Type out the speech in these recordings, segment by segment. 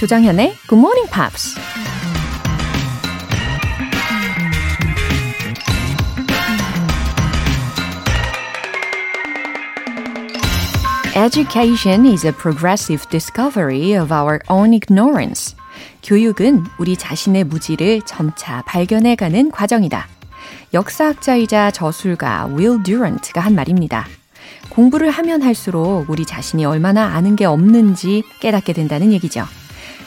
조장현의 Good Morning Pops. Education is a progressive discovery of our own ignorance. 교육은 우리 자신의 무지를 점차 발견해가는 과정이다. 역사학자이자 저술가 윌 듀런트가 한 말입니다. 공부를 하면 할수록 우리 자신이 얼마나 아는 게 없는지 깨닫게 된다는 얘기죠.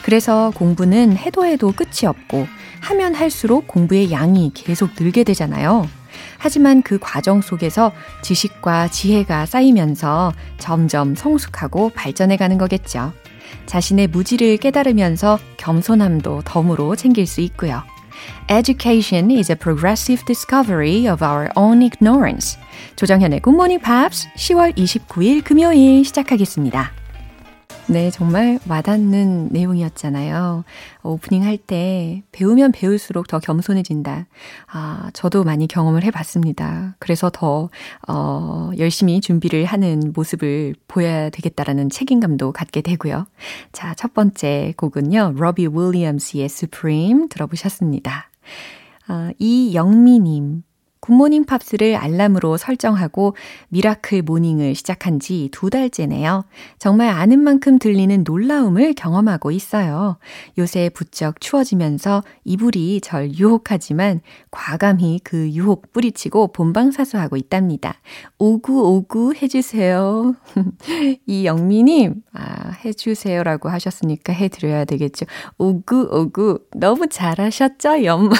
그래서 공부는 해도 해도 끝이 없고 하면 할수록 공부의 양이 계속 늘게 되잖아요. 하지만 그 과정 속에서 지식과 지혜가 쌓이면서 점점 성숙하고 발전해 가는 거겠죠. 자신의 무지를 깨달으면서 겸손함도 덤으로 챙길 수 있고요. Education is a progressive discovery of our own ignorance. 조정현의 Good Morning Pops 10월 29일 금요일 시작하겠습니다. 네, 정말 와닿는 내용이었잖아요. 오프닝 할 때 배우면 배울수록 더 겸손해진다. 아, 저도 많이 경험을 해봤습니다. 그래서 더, 어, 열심히 준비를 하는 모습을 보여야 되겠다라는 책임감도 갖게 되고요. 자, 첫 번째 곡은요, 로비 윌리엄스의 Supreme 들어보셨습니다. 아, 이영미님. 굿모닝 팝스를 알람으로 설정하고 miracle morning을 시작한 지 두 달째네요. 정말 아는 만큼 들리는 놀라움을 경험하고 있어요. 요새 부쩍 추워지면서 이불이 절 유혹하지만 과감히 그 유혹 뿌리치고 본방사수하고 있답니다. 오구오구 해주세요. 이 영미님, 아, 해주세요라고 하셨으니까 해드려야 되겠죠. 오구오구. 너무 잘하셨죠, 염.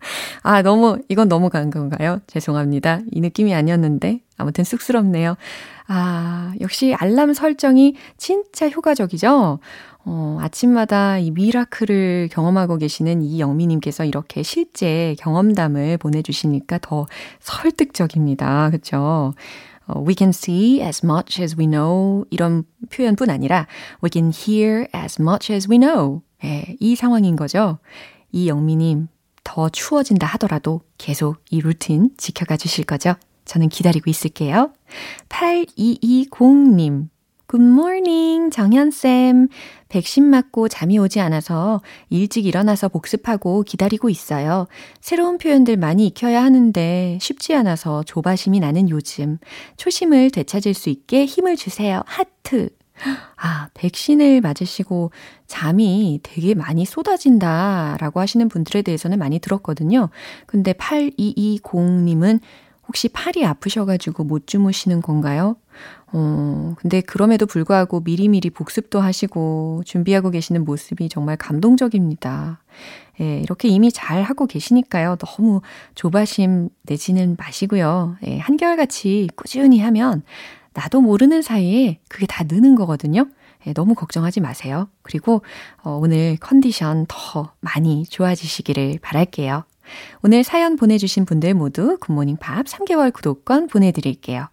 아, 너무, 이건 너무 간 건가요? 죄송합니다. 이 느낌이 아니었는데. 아무튼 쑥스럽네요. 아, 역시 알람 설정이 진짜 효과적이죠? 어, 아침마다 이 미라클을 경험하고 계시는 이 영미님께서 이렇게 실제 경험담을 보내주시니까 더 설득적입니다. 그쵸? 어, we can see as much as we know 이런 표현뿐 아니라 we can hear as much as we know. 예, 이 상황인 거죠. 이 영미님, 더 추워진다 하더라도 계속 이 루틴 지켜가 주실 거죠? 저는 기다리고 있을게요. 8220님. Good morning, 정현쌤. 백신 맞고 잠이 오지 않아서 일찍 일어나서 복습하고 기다리고 있어요. 새로운 표현들 많이 익혀야 하는데 쉽지 않아서 조바심이 나는 요즘. 초심을 되찾을 수 있게 힘을 주세요. 하트. 아, 백신을 맞으시고 잠이 되게 많이 쏟아진다라고 하시는 분들에 대해서는 많이 들었거든요. 근데 8220님은 혹시 팔이 아프셔가지고 못 주무시는 건가요? 어, 근데 그럼에도 불구하고 미리미리 복습도 하시고 준비하고 계시는 모습이 정말 감동적입니다. 예, 이렇게 이미 잘 하고 계시니까요. 너무 조바심 내지는 마시고요. 예, 한결같이 꾸준히 하면 나도 모르는 사이에 그게 다 느는 거거든요. 예, 너무 걱정하지 마세요. 그리고 어, 오늘 컨디션 더 많이 좋아지시기를 바랄게요. 오늘 사연 보내주신 분들 모두 굿모닝 팝 3개월 구독권 보내드릴게요.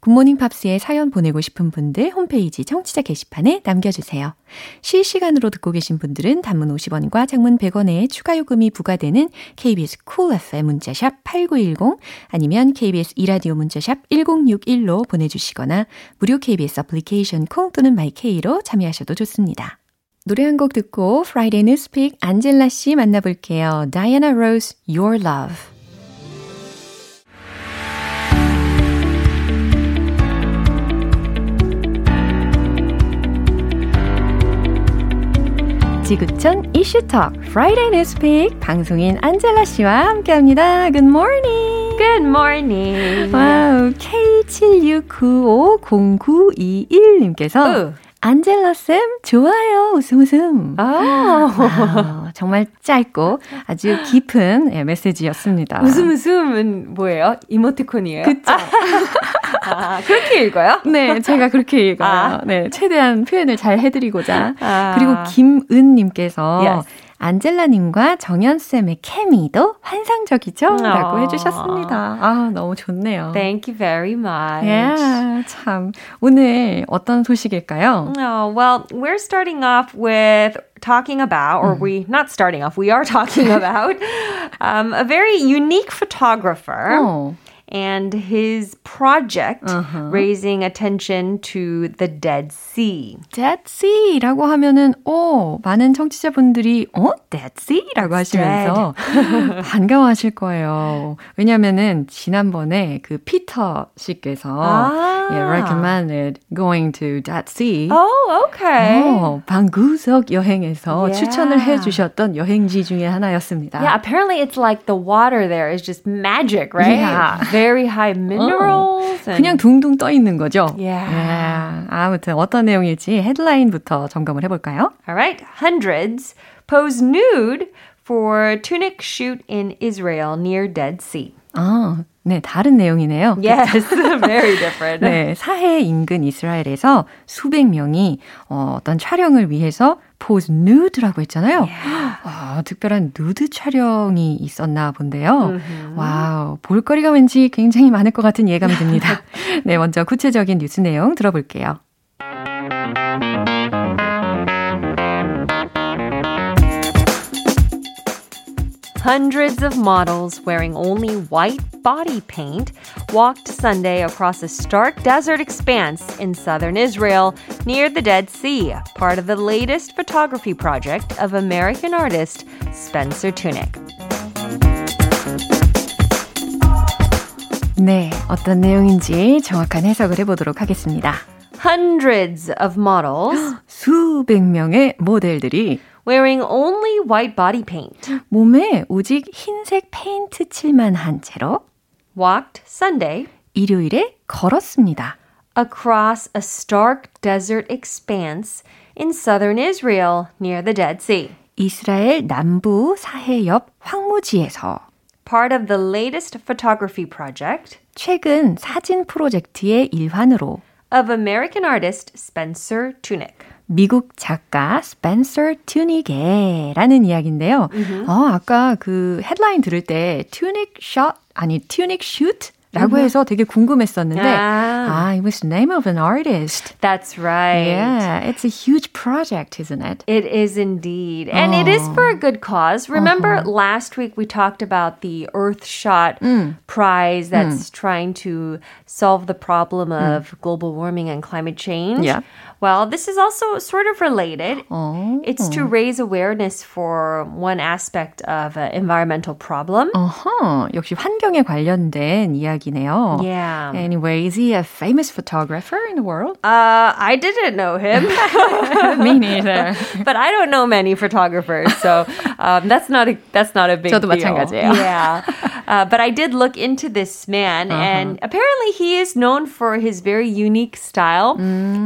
굿모닝 팝스에 사연 보내고 싶은 분들 홈페이지 청취자 게시판에 남겨주세요. 실시간으로 듣고 계신 분들은 단문 50원과 장문 100원의 추가 요금이 부과되는 KBS 쿨 cool FM 문자샵 8910 아니면 KBS 이라디오 문자샵 1061로 보내주시거나 무료 KBS 애플리케이션 콩 또는 마이케이로 참여하셔도 좋습니다. 노래 한 곡 듣고 Friday News Pick 안젤라 씨 만나볼게요. Diana Ross, Your Love. 지구촌 이슈 talk Friday News Pick 방송인 안젤라 씨와 함께합니다. Good morning. Good morning. wow K76950921님께서 안젤라 쌤, 좋아요. 웃음 웃음. 아. 아, 정말 짧고 아주 깊은 예, 메시지였습니다. 웃음 웃음은 뭐예요? 이모티콘이에요? 그쵸. 아, 그렇게 읽어요? 네, 제가 그렇게 읽어요. 아. 네, 최대한 표현을 잘 해드리고자. 아. 그리고 김은님께서 yes. 안젤라님과 정연쌤의 케미도 환상적이죠? 라고 해주셨습니다. 아, 너무 좋네요. Thank you very much. Yeah, 참. 오늘 어떤 소식일까요? Oh, well, we're starting off with talking about, or mm. we, not starting off, we are talking about um, a very unique photographer. Oh. and his project raising attention to the Dead Sea. Dead Sea라고 하면은 오 많은 청취자분들이 어 Dead Sea라고 하시면서 반가워하실 거예요. 왜냐면은 지난번에 그 피터 씨께서 아. yeah, recommended going to Dead Sea. Oh, okay. 어, 방구석 여행에서 Yeah. 추천을 해주셨던 여행지 중에 하나였습니다. Yeah, apparently it's like the water there is just magic, right? Yeah. Very high minerals. and- 그냥 둥둥 떠 있는 거죠. Yeah. 예, 아무튼 어떤 내용일지 헤드라인부터 점검을 해볼까요? All right. Hundreds pose nude for tunic shoot in Israel near Dead Sea. 아, 네, 다른 내용이네요. Yes, very different. 네, 사해 인근 이스라엘에서 수백 명이 어, 어떤 촬영을 위해서 포즈 누드라고 했잖아요. 아, 특별한 누드 촬영이 있었나 본데요. 와우, 볼거리가 왠지 굉장히 많을 것 같은 예감이 듭니다. 네, 먼저 구체적인 뉴스 내용 들어볼게요. Hundreds of models wearing only white body paint walked Sunday across a stark desert expanse in southern Israel near the Dead Sea, part of the latest photography project of American artist Spencer Tunick. 네, 어떤 내용인지 정확한 해석을 해보도록 하겠습니다. Hundreds of models 수백 명의 모델들이 wearing only white body paint 몸에 오직 흰색 페인트 칠만 한 채로 walked Sunday 일요일에 걸었습니다. across a stark desert expanse in southern Israel near the Dead Sea. 이스라엘 남부 사해 옆 황무지에서 part of the latest photography project 최근 사진 프로젝트의 일환으로 of American artist Spencer Tunick. 미국 작가 스펜서 튜닉의라는 이야기인데요. 어, 아까 그 헤드라인 들을 때 튜닉 샷 아니 튜닉 슛라고 해서 되게 궁금했었는데 아. 아, it was the name of an artist. That's right. Yeah, it's a huge project, isn't it? It is indeed. And it is for a good cause. Remember last week we talked about the Earthshot prize that's trying to solve the problem of global warming and climate change? Yeah. Well, this is also sort of related. 어. It's to raise awareness for one aspect of an environmental problem. 어허, 역시 환경에 관련된 이야기네요. Yeah. Anyway, is he a famous photographer in the world? Uh, I didn't know him. Me neither. but I don't know many photographers, so um, that's not a that's not a big 저도 deal. 마찬가지예요. Yeah, uh, but I did look into this man, and apparently he is known for his very unique style.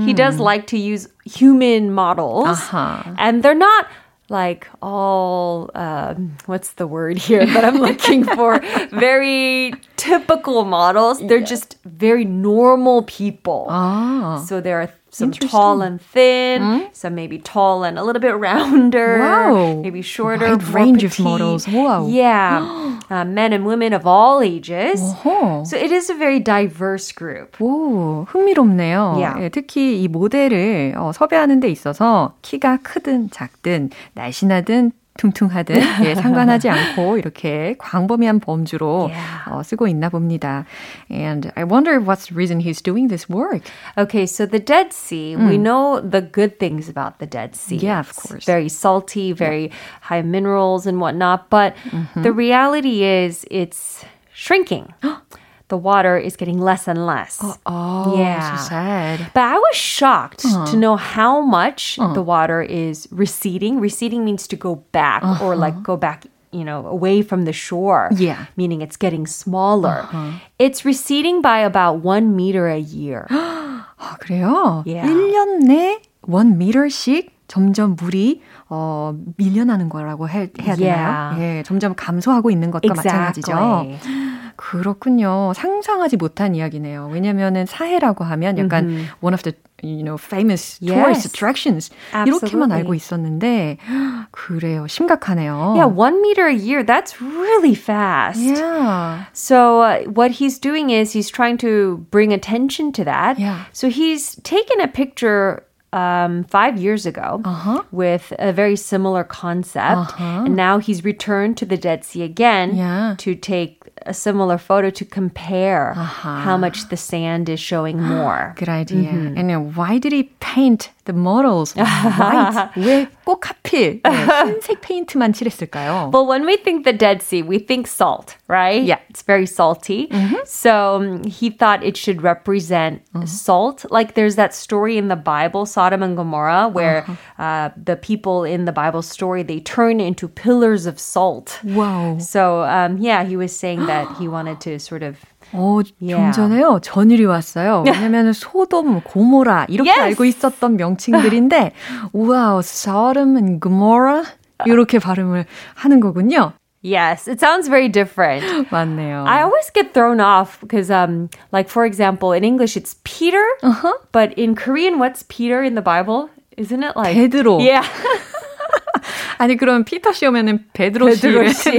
He does like to use human models, Uh-huh. and they're not like all um, what's the word here that I'm looking for? very typical models. They're just very normal people. 아, So there are some tall and thin, some maybe tall and a little bit rounder, Wow. maybe shorter, Wide more range of petite. models. Wow. Yeah, uh, men and women of all ages. 어허. So it is a very diverse group. 오, 흥미롭네요. Yeah. 예, 특히 이 모델을 어, 섭외하는 데 있어서 키가 크든 작든 날씬하든 퉁퉁하든 예, 상관하지 않고 이렇게 광범위한 범주로 Yeah. 어, 쓰고 있나 봅니다. And I wonder what's the reason he's doing this work. Okay, so the Dead Sea, we know the good things about the Dead Sea. Yeah, of It's course. Very salty, very high minerals and whatnot. But the reality is it's shrinking. the water is getting less and less. Oh, Yeah. so sad. But I was shocked to know how much the water is receding. Receding means to go back or like go back, you know, away from the shore. Yeah. Meaning it's getting smaller. It's receding by about one meter a year. 아, 그래요? Yeah. 1년 내 1m씩 점점 물이 어, 밀려나는 거라고 해, 해야 되나요? Yeah. 예, 점점 감소하고 있는 것과 마찬가지죠. Exactly. 그렇군요. 상상하지 못한 이야기네요. 왜냐면은 사해라고 하면 약간 one of the you know famous tourist Yes. attractions 이렇게만 Absolutely. 알고 있었는데 그래요. 심각하네요. Yeah, one meter a year, that's really fast. Yeah. So, uh, what he's doing is he's trying to bring attention to that. Yeah. So, he's taken a picture um, five years ago with a very similar concept. And now he's returned to the Dead Sea again Yeah. to take a similar photo to compare uh-huh. how much the sand is showing more. Good idea. Mm-hmm. And why did he paint the models white? 왜꼭 하필 흰색 페인트만 칠했을까요? Well, when we think the Dead Sea, we think salt, right? Yeah. It's very salty. Mm-hmm. So um, he thought it should represent mm-hmm. salt. Like there's that story in the Bible, Sodom and Gomorrah, where uh-huh. uh, the people in the Bible story, they turn into pillars of salt. Wow. So um, yeah, he was saying that he wanted to sort of 어, yeah. 좀 전에요. 전일이 왔어요. 왜냐면 소돔, 고모라 이렇게 yes. 알고 있었던 명칭들인데 우와, Sodom and Gomorrah 이렇게 발음을 하는 거군요. Yes, it sounds very different. 맞네요. I always get thrown off because, um, like for example, in English it's Peter, uh-huh. but in Korean, what's Peter in the Bible? Isn't it like 베드로? Yeah. 아니 그럼 피터 씨 오면은 베드로, 베드로 씨.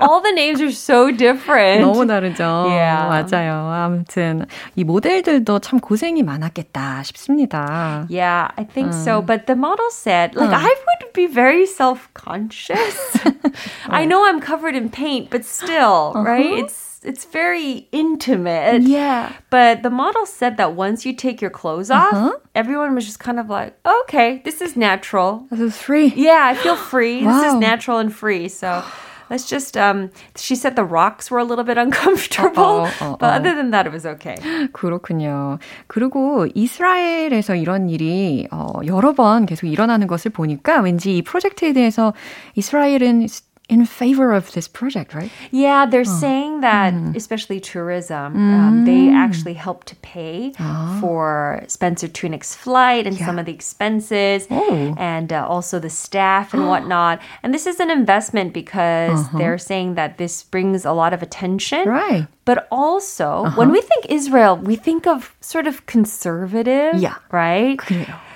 All the names are so different. 너무 다르죠. Yeah. 맞아요. 아무튼 이 모델들도 참 고생이 많았겠다 싶습니다. Yeah, I think 음. so. But the model said, like, 음. I would be very self-conscious. I know I'm covered in paint, but still, uh-huh. right? It's it's very intimate. Yeah. But the model said that once you take your clothes off, uh-huh. everyone was just kind of like, okay, this is natural. This is free. Yeah, I feel free. wow. This is natural and free. So let's just um she said the rocks were a little bit uncomfortable uh-oh, uh-oh. but other than that it was okay. 그렇군요. 그리고 이스라엘에서 이런 일이 어, 여러 번 계속 일어나는 것을 보니까 왠지 이 프로젝트에 대해서 이스라엘은 in favor of this project, right? Yeah, they're oh. saying that, mm. especially tourism, mm. um, they mm. actually help to pay oh. for Spencer Tunick's flight and yeah. some of the expenses oh. and uh, also the staff and whatnot. And this is an investment because uh-huh. they're saying that this brings a lot of attention. Right. But also, uh-huh. when we think Israel, we think of sort of conservative, yeah. right?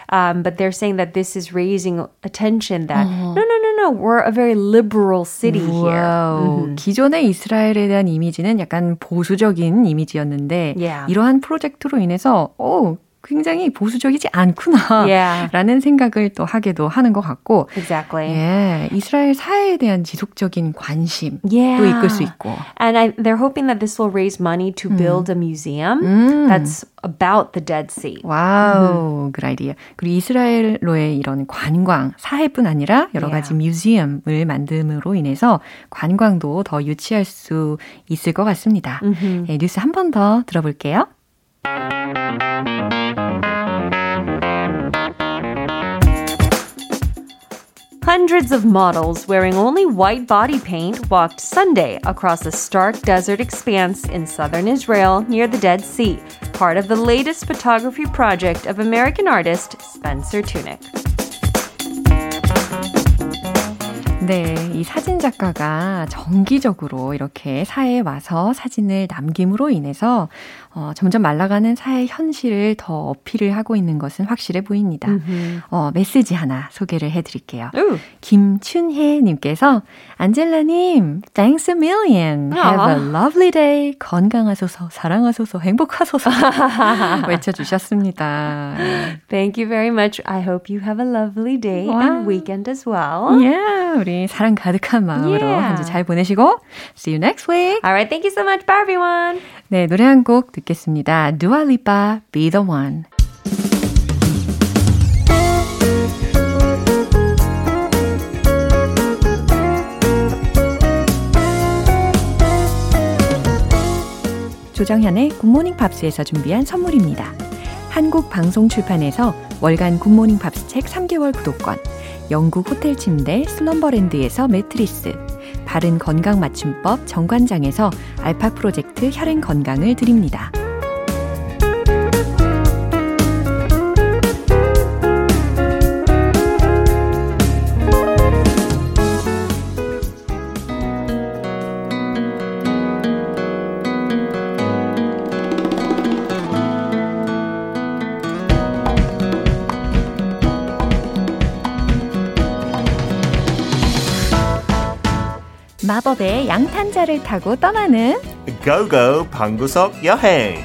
Um, but they're saying that this is raising attention that uh-huh. no, no, no, no, we're a very liberal city here. Mm-hmm. 기존의 이스라엘에 대한 이미지는 약간 보수적인 이미지였는데 yeah. 이러한 프로젝트로 인해서 오 굉장히 보수적이지 않구나 yeah. 라는 생각을 또 하게도 하는 것 같고 exactly. 예, 이스라엘 사회에 대한 지속적인 관심도 yeah. 이끌 수 있고 And I, they're hoping that this will raise money to build 음. a museum 음. that's about the Dead Sea. 와우, mm-hmm. good idea. 그리고 이스라엘로의 이런 관광, 사회뿐 아니라 여러 yeah. 가지 뮤지엄을 만듦으로 인해서 관광도 더 유치할 수 있을 것 같습니다. 네, 뉴스 한 번 더 들어볼게요. Hundreds of models wearing only white body paint walked Sunday across a stark desert expanse in southern Israel near the Dead Sea, part of the latest photography project of American artist Spencer Tunick. 네, 이 사진 작가가 정기적으로 이렇게 사회에 와서 사진을 남김으로 인해서 어, 점점 말라가는 사회 현실을 더 어필을 하고 있는 것은 확실해 보입니다. 어, 메시지 하나 소개를 해드릴게요. 오. 김춘혜님께서 안젤라님, thanks a million. Have a lovely day. 건강하소서, 사랑하소서, 행복하소서 외쳐주셨습니다. Thank you very much. I hope you have a lovely day wow. and weekend as well. Yeah, 우리 사랑 가득한 마음으로 yeah. 한주 잘 보내시고 See you next week. Alright, thank you so much. Bye everyone. 네, 노래 한 곡 듣겠습니다. Dua Lipa, Be the One. 조정현의 굿모닝 팝스에서 준비한 선물입니다. 한국 방송 출판에서 월간 굿모닝 팝스 책 3개월 구독권, 영국 호텔 침대 슬럼버랜드에서 매트리스, 바른 건강 맞춤법 정관장에서 알파 프로젝트 혈행 건강을 드립니다. 마법의 양탄자를 타고 떠나는 고고 방구석 여행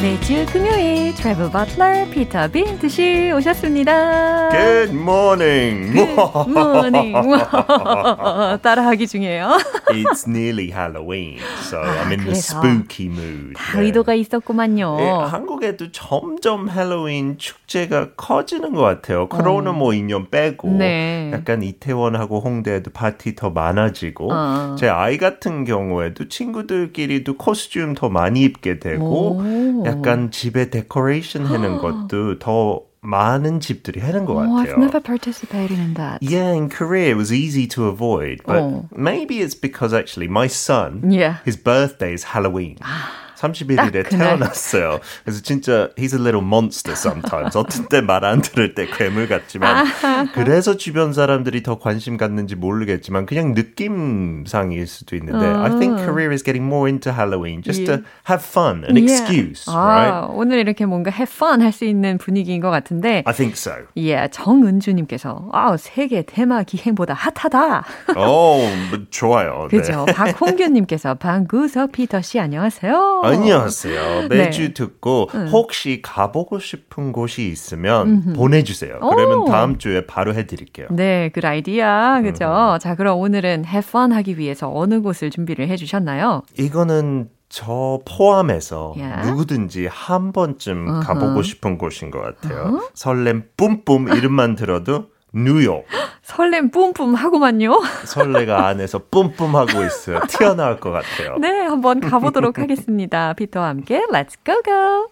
네, 매주 금요일 트래블 버틀러 피터 빈트 씨 오셨습니다. Good morning. Good morning. 따라하기 중이에요. It's nearly Halloween, so 아, I'm in the spooky mood. 다 의도가 있었구만요. 예, 한국에도 점점 할로윈 축제가 커지는 것 같아요. 코로나 뭐 2년 빼고 네. 약간 이태원하고 홍대에도 파티 더 많아지고 어. 제 아이 같은 경우에도 친구들끼리도 코스튬 더 많이 입게 되고 오. 약간 집에 데코레이션 하는 것도 더 많은 집들이 하는 것 Oh, 같아요. I've never participated in that. Yeah, in Korea it was easy to avoid, but Oh. maybe it's because actually my son, Yeah. his birthday is Halloween. 31일에 딱 그날. 태어났어요. 그래서 진짜 he's a little monster sometimes. 어떤 때 말 안 들을 때 괴물 같지만 그래서 주변 사람들이 더 관심 갖는지 모르겠지만 그냥 느낌상일 수도 있는데 I think Korea is getting more into Halloween just to have fun, an excuse, 아, right? 오늘 이렇게 뭔가 have fun 할 수 있는 분위기인 것 같은데. I think so. 예, 정은주님께서 아 세계 테마 기행보다 핫하다. 어, 뭐 좋아요. 네. 그죠? 박홍규님께서 방구석 피터 씨 안녕하세요. 안녕하세요. 매주 네. 듣고 혹시 가보고 싶은 곳이 있으면 보내주세요. 그러면 오. 다음 주에 바로 해드릴게요. 네, 그 아이디어 그죠? 자, 그럼 오늘은 have fun 하기 위해서 어느 곳을 준비를 해주셨나요? 이거는 저 포함해서 Yeah. 누구든지 한 번쯤 가보고 싶은 곳인 것 같아요. 설렘 뿜뿜 이름만 들어도 뉴욕. 설렘 뿜뿜 하고만요. 설레가 안에서 뿜뿜하고 있어요. 튀어나올 것 같아요. 네, 한번 가보도록 하겠습니다. 피터와 함께 Let's go go.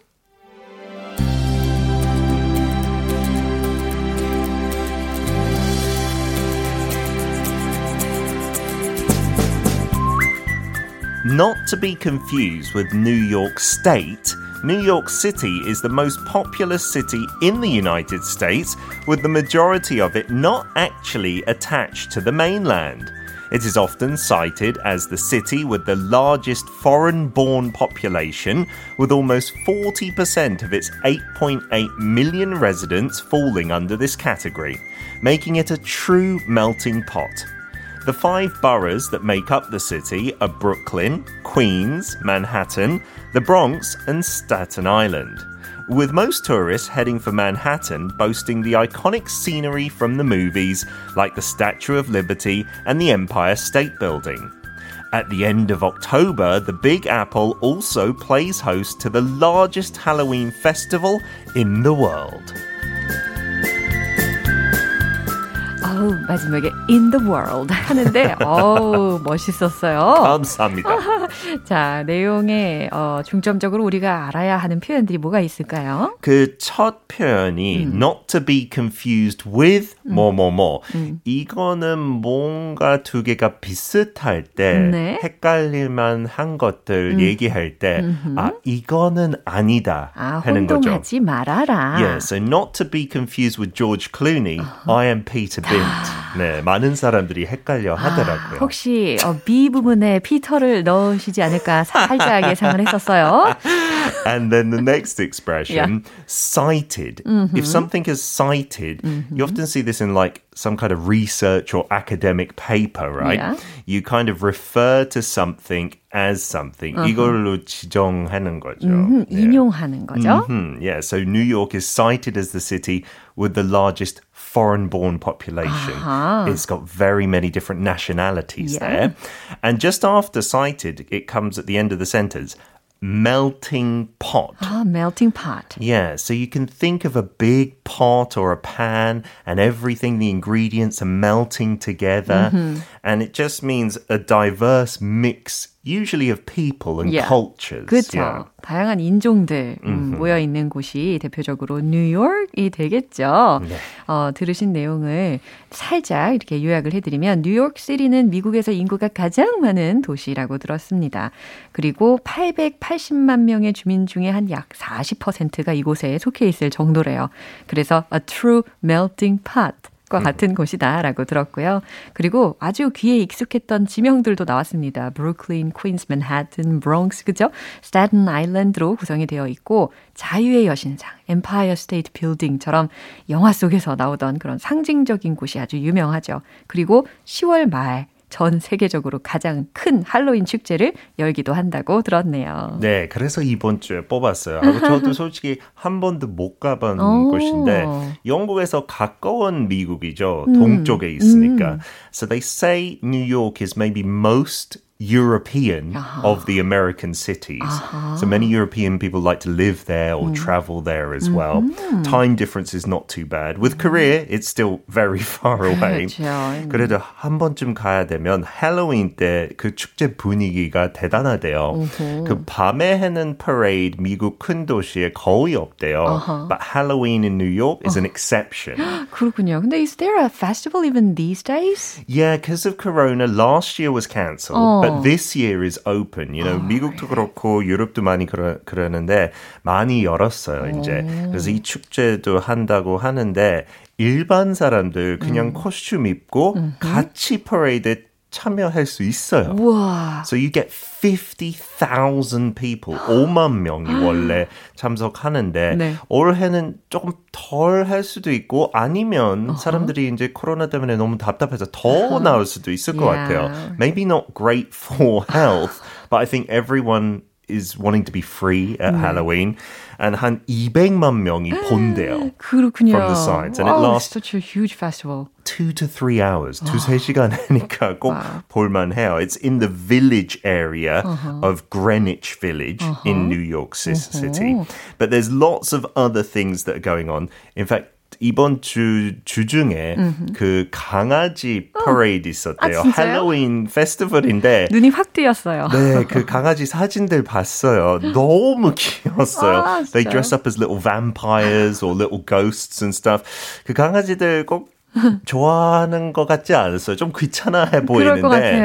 Not to be confused with New York State, New York City is the most populous city in the United States, with the majority of it not actually attached to the mainland. It is often cited as the city with the largest foreign born population, with almost 40% of its 8.8 million residents falling under this category, making it a true melting pot. The five boroughs that make up the city are Brooklyn, Queens, Manhattan, the Bronx, and Staten Island. With most tourists heading for Manhattan boasting the iconic scenery from the movies like the Statue of Liberty and the Empire State Building. At the end of October, the Big Apple also plays host to the largest Halloween festival in the world. 아우, 마지막에 in the world 하는데 어우, 멋있었어요. 감사합니다. 자, 내용에 어, 중점적으로 우리가 알아야 하는 표현들이 뭐가 있을까요? 그 첫 표현이 not to be confused with 뭐뭐뭐 이거는 뭔가 두 개가 비슷할 때 네. 헷갈릴만 한 것들 얘기할 때 아 이거는 아니다 아, 하는 거죠. 혼동하지 말아라. Yeah, so not to be confused with George Clooney, I am Peter Bint. 네, 많은 사람들이 헷갈려 하더라고요. 혹시 어, B 부분에 피터를 넣으시지 않을까 살짝 예상을 했었어요. And then the next expression, cited. If something is cited, you often see this in like some kind of research or academic paper, right? Yeah. You kind of refer to something as something. 이걸로 지정하는 거죠. 음, Yeah. 인용하는 거죠. Hmm, yeah, so New York is cited as the city with the largest foreign born population. Uh-huh. It's got very many different nationalities Yeah. there. And just after cited, it comes at the end of the sentence melting pot. 아, melting pot. Yeah, so you can think of a big pot or a pan and everything, the ingredients are melting together. Mm-hmm. And it just means a diverse mix, usually of people and Yeah. cultures. 그렇죠. Yeah. 다양한 인종들 음, 모여 있는 곳이 대표적으로 뉴욕이 되겠죠. 네. 어, 들으신 내용을 살짝 이렇게 요약을 해드리면 뉴욕 시리는 미국에서 인구가 가장 많은 도시라고 들었습니다. 그리고 880만 명의 주민 중에 한 약 40%가 이곳에 속해 있을 정도래요. 그래서 a true melting pot. 과 같은 곳이다라고 들었고요. 그리고 아주 귀에 익숙했던 지명들도 나왔습니다. 브루클린, 퀸스, 맨하튼, 브롱스, 그죠? 스타튼 아일랜드로 구성이 되어 있고 자유의 여신상, 엠파이어 스테이트 빌딩처럼 영화 속에서 나오던 그런 상징적인 곳이 아주 유명하죠. 그리고 10월 말 전 세계적으로 가장 큰 할로윈 축제를 열기도 한다고 들었네요. 네, 그래서 이번 주에 뽑았어요. 저도 솔직히 한 번도 못 가본 곳인데 영국에서 가까운 미국이죠. 음, 동쪽에 있으니까. 음. So they say New York is maybe most European uh-huh. of the American cities. Uh-huh. So many European people like to live there or mm. travel there as well. Mm-hmm. Time difference is not too bad. With Korea, it's still very far away. 그렇죠. 그래도 한 번쯤 가야 되면 할로윈 때 그 축제 분위기가 대단하대요. Uh-huh. 그 밤에 하는 parade 미국 큰 도시에 거의 없대요. Uh-huh. But Halloween in New York is an exception. 그렇군요. 근데 is there a festival even these days? Yeah, because of Corona, last year was cancelled. But this year is open. You know, oh, 미국도 그렇고 유럽도 많이 그러, 그러는데 많이 열었어요, 이제. 그래서 이 축제도 한다고 하는데 일반 사람들 그냥 음. 코스튬 입고 음흠. 같이 퍼레이드에 참여할 수 있어요. 우와. So you get 50,000 people, 5만 명이 원래 참석하는데 네. 올해는 조금 덜 할 수도 있고 아니면 uh-huh. 사람들이 이제 코로나 때문에 너무 답답해서 더 uh-huh. 나올 수도 있을 yeah. 것 같아요. Maybe not great for health, but I think everyone is wanting to be free at 네. Halloween. And 한 200만 명이 본대요. 그렇군요. From the sides. And it lasts such a huge festival. two to three hours, 두세 시간 하니까 꼭 wow. 볼만해요. It's in the village area uh-huh. of Greenwich Village uh-huh. in New York City. Uh-huh. But there's lots of other things that are going on. In fact, 이번 주 주중에 음흠. 그 강아지 퍼레이드 있었대요. 아, 할로윈 페스티벌인데 눈이 확 뜨였어요. 네, 그 강아지 사진들 봤어요. 너무 귀여웠어요. 아, They dress up as little vampires or little ghosts and stuff. 그 강아지들 꼭 좋아하는 것 같지 않았어요. 좀 귀찮아해 보이는데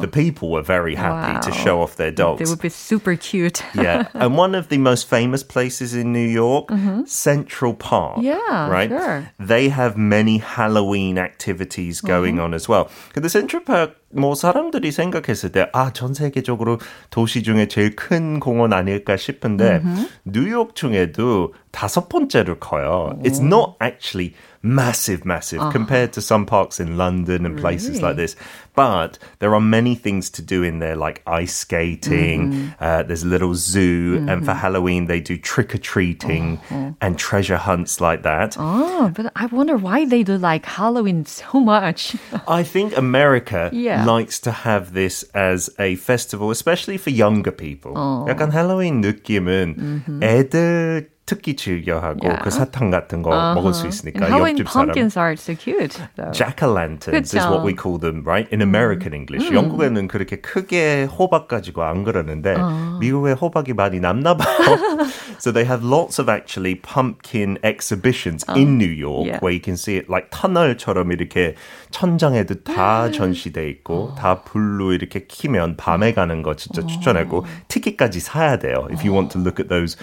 the people were very happy wow. to show off their dogs. They would be super cute. yeah, and one of the most famous places in New York, mm-hmm. Central Park. Yeah, right. Sure. They have many Halloween activities going mm-hmm. on as well. 근데 Central Park 뭐 사람들이 생각했을 때 아, 전 세계적으로 도시 중에 제일 큰 공원 아닐까 싶은데 mm-hmm. 뉴욕 중에도 다섯 번째로 커요. It's not actually massive, massive uh-huh. compared to some parks in London and places really? like this. But there are many things to do in there, like ice skating. Mm-hmm. Uh, there's a little zoo, mm-hmm. and for mm-hmm. Halloween they do trick or treating uh-huh. and treasure hunts like that. Oh, but I wonder why they do like Halloween so much. I think America yeah. likes to have this as a festival, especially for younger people. Oh. 약간 할로윈 느낌은 mm-hmm. 애들 특히 즐겨하고 yeah. 그 사탕 같은 거 uh-huh. 먹을 수 있으니까 Halloween 옆집 pumpkins are so cute. Jack o' lanterns is what we call them, right? In American English. 음. 영국에는 그렇게 크게 호박 가지고 안 그러는데 uh. 미국에 호박이 많이 남나 봐요. so they have lots of actually pumpkin exhibitions uh. in New York yeah. where you can see it like 터널처럼 이렇게 천장에도 다 전시돼 있고 다 불로 이렇게 키면 밤에 가는 거 진짜 추천하고 티켓까지 사야 돼요. If you want to look at those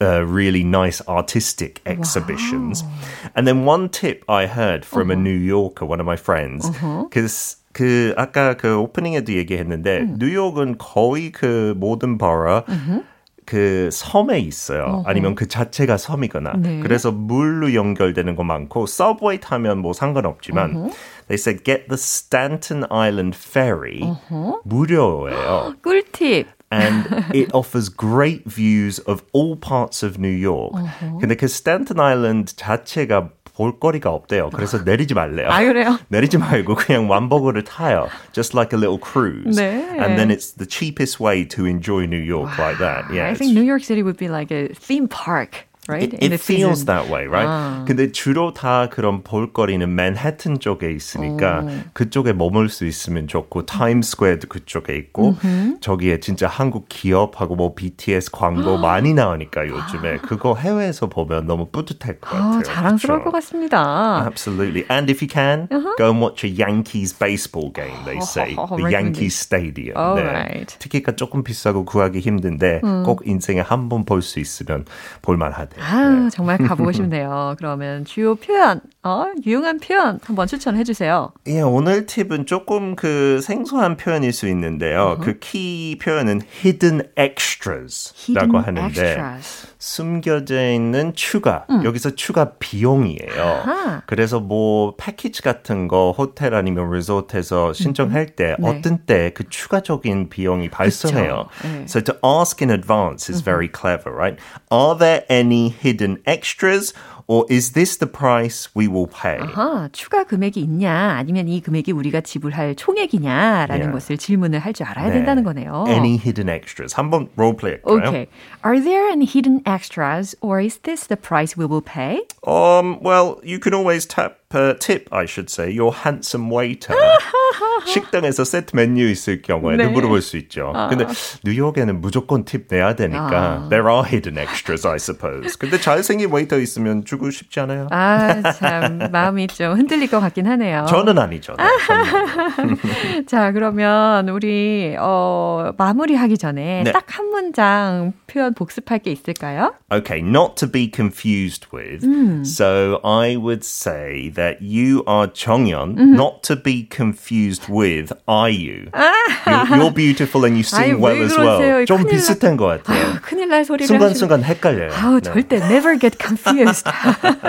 uh, really nice artistic exhibitions. Wow. And then one tip I heard from uh-huh. a New Yorker, one of my friends, because uh-huh. 그 아까 그 오프닝에도 얘기했는데 음. 뉴욕은 거의 그 모든 버러 uh-huh. 그 섬에 있어요. 어허. 아니면 그 자체가 섬이거나. 네. 그래서 물로 연결되는 거 많고 서브웨이 타면 뭐 상관없지만 어허. they said get the Stanton Island ferry 어허. 무료예요. 꿀팁. and it offers great views of all parts of New York. Uh-huh. 근데 그 스탠튼 아일랜드 자체가 볼거리가 없대요. 그래서 내리지 말래요. 아, 그래요? 내리지 말고 그냥 완버거를 타요. Just like a little cruise. 네. And then it's the cheapest way to enjoy New York wow. like that. Yeah. I think New York City would be like a theme park. Right? It, it feels season. that way, right? 아. 근데 주로 다 그런 볼거리는 맨해튼 쪽에 있으니까 오. 그쪽에 머물 수 있으면 좋고 타임스퀘어도 그쪽에 있고 음흠. 저기에 진짜 한국 기업하고 뭐 BTS 광고 많이 나오니까 요즘에 그거 해외에서 보면 너무 뿌듯할 것 같아요. 아, 자랑스러울 그렇죠? 것 같습니다. Absolutely. And if you can, uh-huh. go and watch a Yankees baseball game, they say. Oh, the Yankees Stadium. 네. right. 티켓가 조금 비싸고 구하기 힘든데 음. 꼭 인생에 한 번 볼 수 있으면 볼만하대. 아, 네. 정말 가보고 싶네요. 그러면 주요 표현, 어, 유용한 표현 한번 추천해 주세요. 예, 오늘 팁은 조금 그 생소한 표현일 수 있는데요. 그 키 표현은 hidden extras라고 Hidden 하는데 extras. 숨겨져 있는 추가. 여기서 추가 비용이에요. 아하. 그래서 뭐 패키지 같은 거 호텔 아니면 리조트에서 신청할 때 네. 어떤 때 그 추가적인 비용이 발생해요. 네. So to ask in advance is very clever, right? Are there any hidden extras or is this the price we will pay? 아하, 추가 금액이 있냐, 아니면 이 금액이 우리가 지불할 총액이냐라는 Yeah. 것을 질문을 할 줄 알아야 네. 된다는 거네요. Any hidden extras? 한번 롤플레이 할까요? Okay. Are there any hidden extras or is this the price we will pay? Um, well, you can always tap, uh, tip, I should say, your handsome waiter. 식당에서 세트 메뉴 있을 경우에도 네. 물어볼 수 있죠. 근데 뉴욕에는 무조건 팁 내야 되니까 there are hidden extras, I suppose. 근데 잘생긴 웨이터 있으면 주고 싶지 않아요? 아, 참, 마음이 좀 흔들릴 것 같긴 하네요. 저는 아니죠. 네, 저는. 자, 그러면 우리, 어, 마무리하기 전에 네. 딱 한 문장 표현 복습할 게 있을까요? Okay, not to be confused with. So I would say that you are 정연, not to be confused with are you. You're, you're beautiful and you sing 아유, well 왜 as 그러세요? well. 좀 큰일 나- 비슷한 것 같아요. 아유, 큰일 날 소리를 순간순간 헷갈려요. 아우, 네. 절대 never get confused.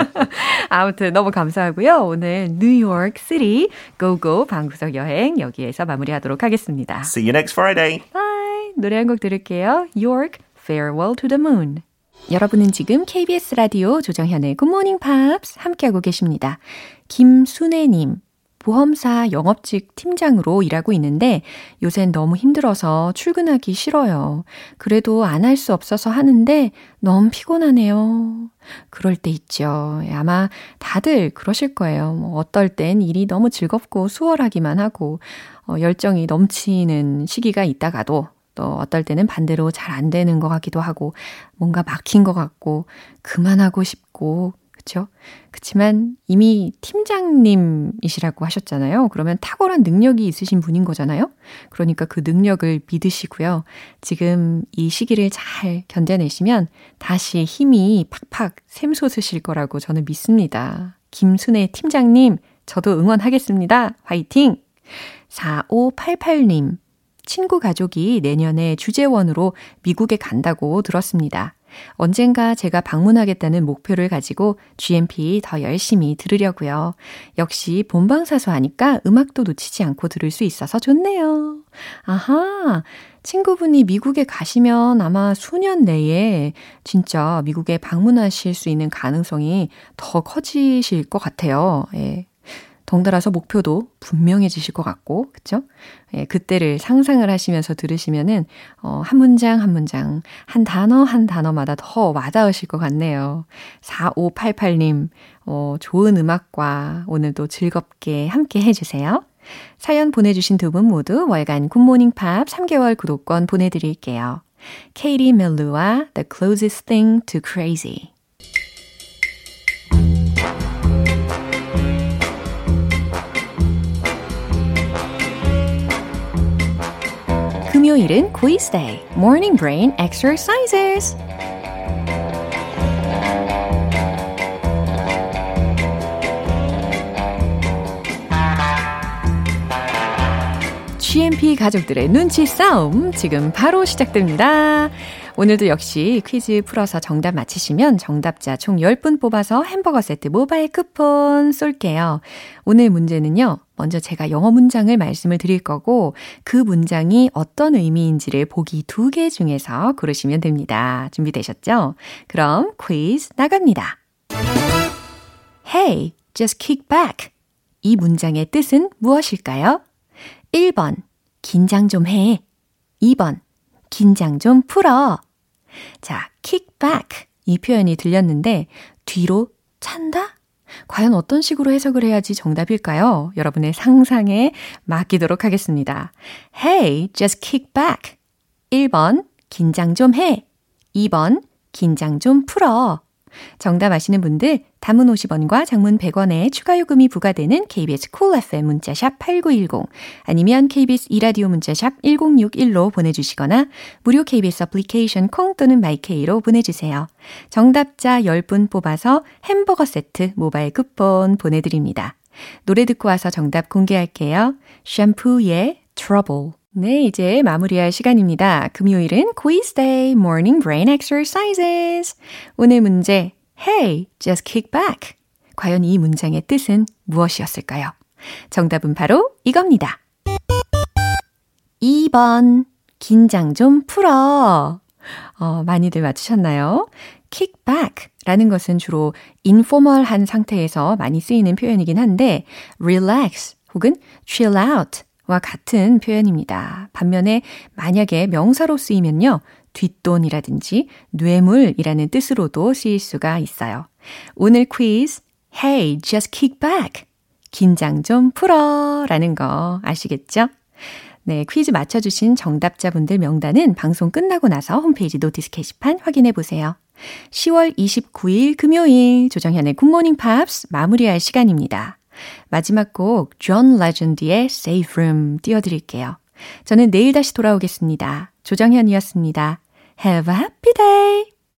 아무튼 너무 감사하고요. 오늘 뉴욕 시티 고고 방구석 여행 여기에서 마무리하도록 하겠습니다. See you next Friday. Bye. 노래 한 곡 들을게요. York, Farewell to the Moon. 여러분은 지금 KBS 라디오 조정현의 Morning Pops 함께하고 계십니다. 김순애님. 보험사 영업직 팀장으로 일하고 있는데 요샌 너무 힘들어서 출근하기 싫어요. 그래도 안 할 수 없어서 하는데 너무 피곤하네요. 그럴 때 있죠. 아마 다들 그러실 거예요. 뭐 어떨 땐 일이 너무 즐겁고 수월하기만 하고 어, 열정이 넘치는 시기가 있다가도 또 어떨 때는 반대로 잘 안 되는 것 같기도 하고 뭔가 막힌 것 같고 그만하고 싶고 그렇죠? 그렇지만 이미 팀장님이시라고 하셨잖아요. 그러면 탁월한 능력이 있으신 분인 거잖아요. 그러니까 그 능력을 믿으시고요. 지금 이 시기를 잘 견뎌내시면 다시 힘이 팍팍 샘솟으실 거라고 저는 믿습니다. 김순애 팀장님, 저도 응원하겠습니다. 화이팅! 4588님, 친구 가족이 내년에 주재원으로 미국에 간다고 들었습니다. 언젠가 제가 방문하겠다는 목표를 가지고 GMP 더 열심히 들으려고요. 역시 본방사수 하니까 음악도 놓치지 않고 들을 수 있어서 좋네요. 아하, 친구분이 미국에 가시면 아마 수년 내에 진짜 미국에 방문하실 수 있는 가능성이 더 커지실 것 같아요. 예. 덩달아서 목표도 분명해지실 것 같고, 그쵸? 예, 그때를 상상을 하시면서 들으시면은, 어, 한 문장 한 문장, 한 단어 한 단어마다 더 와닿으실 것 같네요. 4588님, 어, 좋은 음악과 오늘도 즐겁게 함께 해주세요. 사연 보내주신 두 분 모두 월간 굿모닝 팝 3개월 구독권 보내드릴게요. 케이리 멜루와 The Closest Thing to Crazy. 금요일은 quiz day, morning brain exercises. GMP 가족들의 눈치 싸움 지금 바로 시작됩니다. 오늘도 역시 퀴즈 풀어서 정답 맞히시면 정답자 총 10분 뽑아서 햄버거 세트 모바일 쿠폰 쏠게요. 오늘 문제는요. 먼저 제가 영어 문장을 말씀을 드릴 거고 그 문장이 어떤 의미인지를 보기 두 개 중에서 고르시면 됩니다. 준비되셨죠? 그럼 퀴즈 나갑니다. Hey, just kick back. 이 문장의 뜻은 무엇일까요? 1번, 긴장 좀 해. 2번, 긴장 좀 풀어. 자, kick back. 이 표현이 들렸는데, 뒤로 찬다? 과연 어떤 식으로 해석을 해야지 정답일까요? 여러분의 상상에 맡기도록 하겠습니다. Hey, just kick back. 1번, 긴장 좀 해. 2번, 긴장 좀 풀어. 정답 아시는 분들 단문 50원과 장문 100원에 추가 요금이 부과되는 KBS 쿨 Cool FM 문자샵 8910 아니면 KBS 이라디오 문자샵 1061로 보내주시거나 무료 KBS 애플리케이션 콩 또는 마이케이로 보내주세요. 정답자 10분 뽑아서 햄버거 세트 모바일 쿠폰 보내드립니다. 노래 듣고 와서 정답 공개할게요. 샴푸의 Trouble 네, 이제 마무리할 시간입니다. 금요일은 quiz day, morning brain exercises. 오늘 문제, hey, just kick back. 과연 이 문장의 뜻은 무엇이었을까요? 정답은 바로 이겁니다. 2번, 긴장 좀 풀어. 어, 많이들 맞추셨나요? kick back 라는 것은 주로 인포멀한 상태에서 많이 쓰이는 표현이긴 한데, relax 혹은 chill out 와 같은 표현입니다. 반면에 만약에 명사로 쓰이면요. 뒷돈이라든지 뇌물이라는 뜻으로도 쓰일 수가 있어요. 오늘 퀴즈 Hey, just kick back. 긴장 좀 풀어 라는 거 아시겠죠? 네, 퀴즈 맞춰주신 정답자분들 명단은 방송 끝나고 나서 홈페이지 notice 게시판 확인해 보세요. 10월 29일 금요일 조정현의 굿모닝 팝스 마무리할 시간입니다. 마지막 곡 존 레전드의 Save Room 띄워드릴게요. 저는 내일 다시 돌아오겠습니다. 조정현이었습니다. Have a happy day!